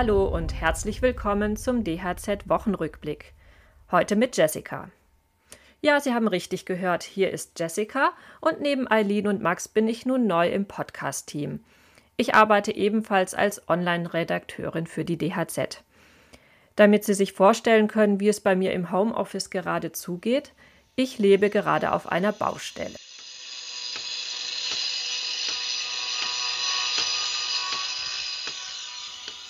Hallo und herzlich willkommen zum DHZ Wochenrückblick. Heute mit Jessica. Ja, Sie haben richtig gehört, hier ist Jessica und neben Eileen und Max bin ich nun neu im Podcast-Team. Ich arbeite ebenfalls als Online-Redakteurin für die DHZ. Damit Sie sich vorstellen können, wie es bei mir im Homeoffice gerade zugeht, ich lebe gerade auf einer Baustelle.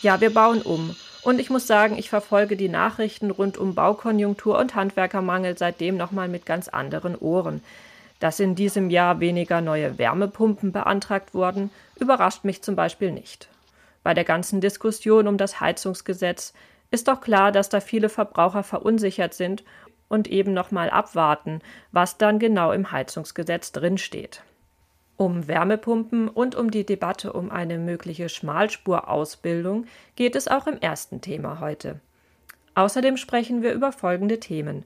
Ja, wir bauen um. Und ich muss sagen, ich verfolge die Nachrichten rund um Baukonjunktur und Handwerkermangel seitdem nochmal mit ganz anderen Ohren. Dass in diesem Jahr weniger neue Wärmepumpen beantragt wurden, überrascht mich zum Beispiel nicht. Bei der ganzen Diskussion um das Heizungsgesetz ist doch klar, dass da viele Verbraucher verunsichert sind und eben nochmal abwarten, was dann genau im Heizungsgesetz drinsteht. Um Wärmepumpen und um die Debatte um eine mögliche Schmalspurausbildung geht es auch im ersten Thema heute. Außerdem sprechen wir über folgende Themen.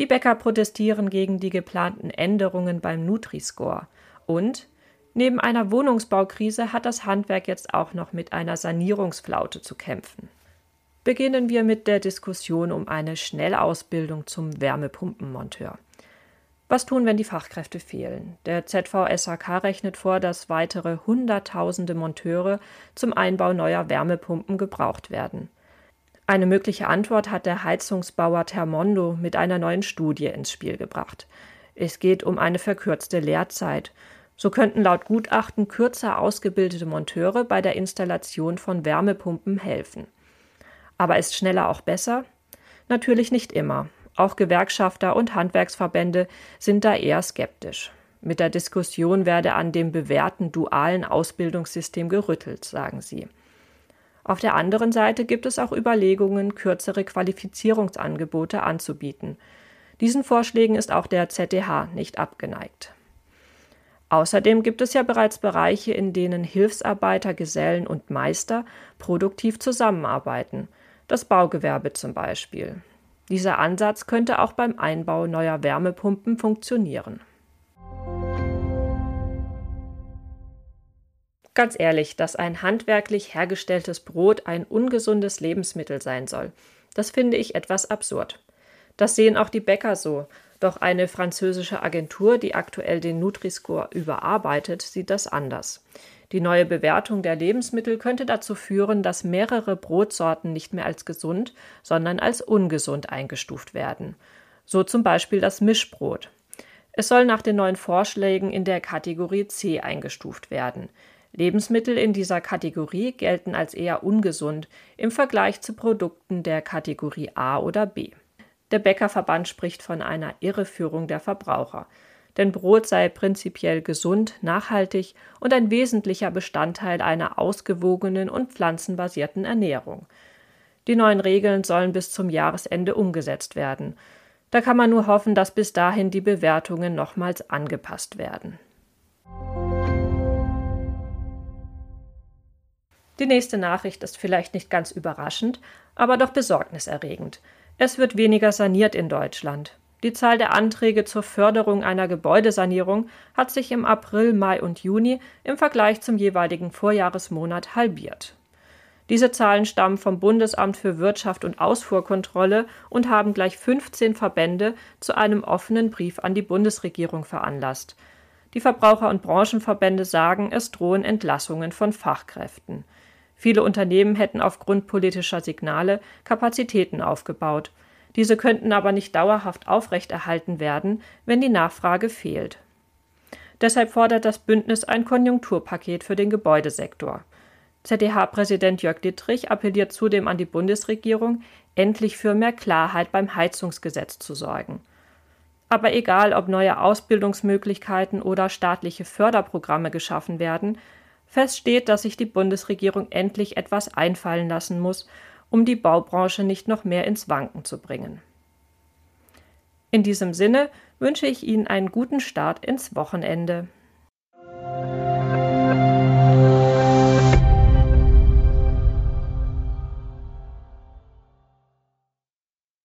Die Bäcker protestieren gegen die geplanten Änderungen beim Nutri-Score und neben einer Wohnungsbaukrise hat das Handwerk jetzt auch noch mit einer Sanierungsflaute zu kämpfen. Beginnen wir mit der Diskussion um eine Schnellausbildung zum Wärmepumpenmonteur. Was tun, wenn die Fachkräfte fehlen? Der ZVSHK rechnet vor, dass weitere Hunderttausende Monteure zum Einbau neuer Wärmepumpen gebraucht werden. Eine mögliche Antwort hat der Heizungsbauer Thermondo mit einer neuen Studie ins Spiel gebracht. Es geht um eine verkürzte Lehrzeit. So könnten laut Gutachten kürzer ausgebildete Monteure bei der Installation von Wärmepumpen helfen. Aber ist schneller auch besser? Natürlich nicht immer. Auch Gewerkschafter und Handwerksverbände sind da eher skeptisch. Mit der Diskussion werde an dem bewährten dualen Ausbildungssystem gerüttelt, sagen sie. Auf der anderen Seite gibt es auch Überlegungen, kürzere Qualifizierungsangebote anzubieten. Diesen Vorschlägen ist auch der ZDH nicht abgeneigt. Außerdem gibt es ja bereits Bereiche, in denen Hilfsarbeiter, Gesellen und Meister produktiv zusammenarbeiten. Das Baugewerbe zum Beispiel. Dieser Ansatz könnte auch beim Einbau neuer Wärmepumpen funktionieren. Ganz ehrlich, dass ein handwerklich hergestelltes Brot ein ungesundes Lebensmittel sein soll, das finde ich etwas absurd. Das sehen auch die Bäcker so, doch eine französische Agentur, die aktuell den Nutri-Score überarbeitet, sieht das anders. Die neue Bewertung der Lebensmittel könnte dazu führen, dass mehrere Brotsorten nicht mehr als gesund, sondern als ungesund eingestuft werden. So zum Beispiel das Mischbrot. Es soll nach den neuen Vorschlägen in der Kategorie C eingestuft werden. Lebensmittel in dieser Kategorie gelten als eher ungesund im Vergleich zu Produkten der Kategorie A oder B. Der Bäckerverband spricht von einer Irreführung der Verbraucher denn Brot sei prinzipiell gesund, nachhaltig und ein wesentlicher Bestandteil einer ausgewogenen und pflanzenbasierten Ernährung. Die neuen Regeln sollen bis zum Jahresende umgesetzt werden. Da kann man nur hoffen, dass bis dahin die Bewertungen nochmals angepasst werden. Die nächste Nachricht ist vielleicht nicht ganz überraschend, aber doch besorgniserregend. Es wird weniger saniert in Deutschland. Die Zahl der Anträge zur Förderung einer Gebäudesanierung hat sich im April, Mai und Juni im Vergleich zum jeweiligen Vorjahresmonat halbiert. Diese Zahlen stammen vom Bundesamt für Wirtschaft und Ausfuhrkontrolle und haben gleich 15 Verbände zu einem offenen Brief an die Bundesregierung veranlasst. Die Verbraucher- und Branchenverbände sagen, es drohen Entlassungen von Fachkräften. Viele Unternehmen hätten aufgrund politischer Signale Kapazitäten aufgebaut. Diese könnten aber nicht dauerhaft aufrechterhalten werden, wenn die Nachfrage fehlt. Deshalb fordert das Bündnis ein Konjunkturpaket für den Gebäudesektor. ZDH-Präsident Jörg Dittrich appelliert zudem an die Bundesregierung, endlich für mehr Klarheit beim Heizungsgesetz zu sorgen. Aber egal, ob neue Ausbildungsmöglichkeiten oder staatliche Förderprogramme geschaffen werden, fest steht, dass sich die Bundesregierung endlich etwas einfallen lassen muss, um die Baubranche nicht noch mehr ins Wanken zu bringen. In diesem Sinne wünsche ich Ihnen einen guten Start ins Wochenende.